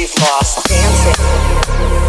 we've lost dancing.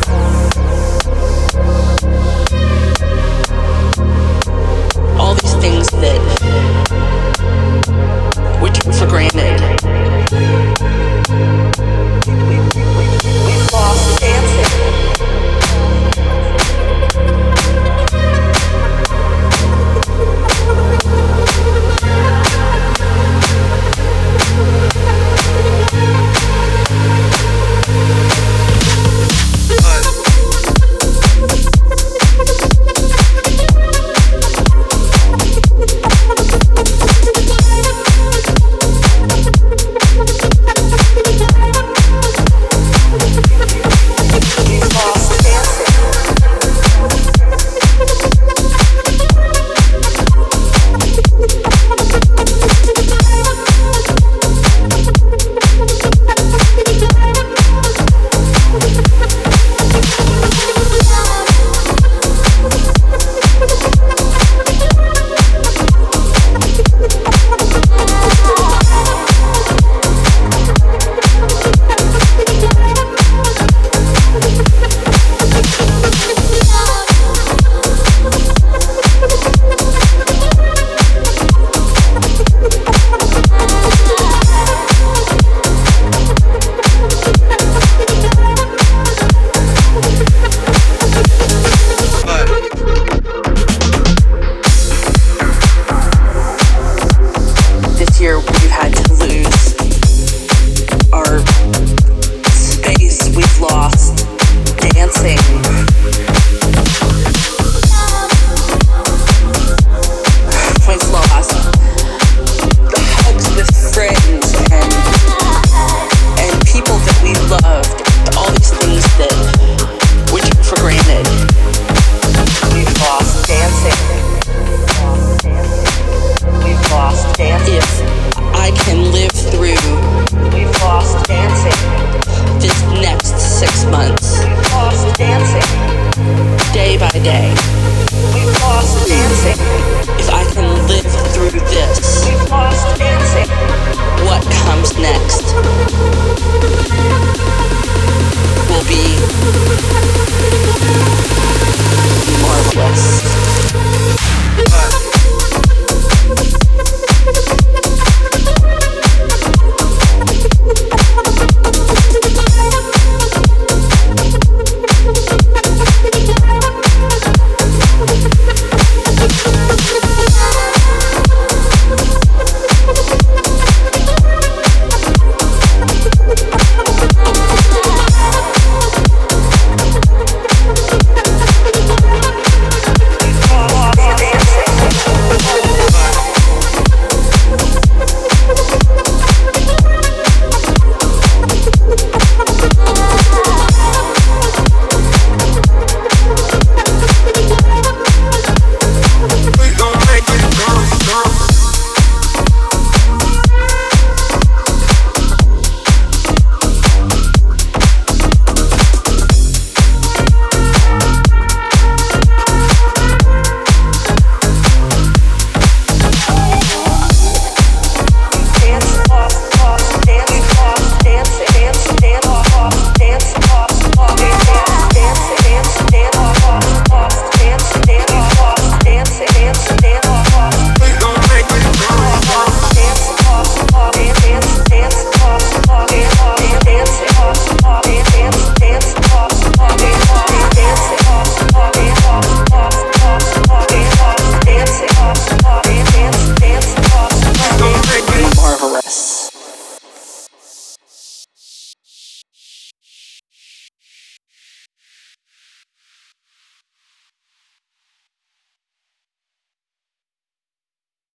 Friday. We've lost dancing. If I can live through this, we've lost dancing. What comes next?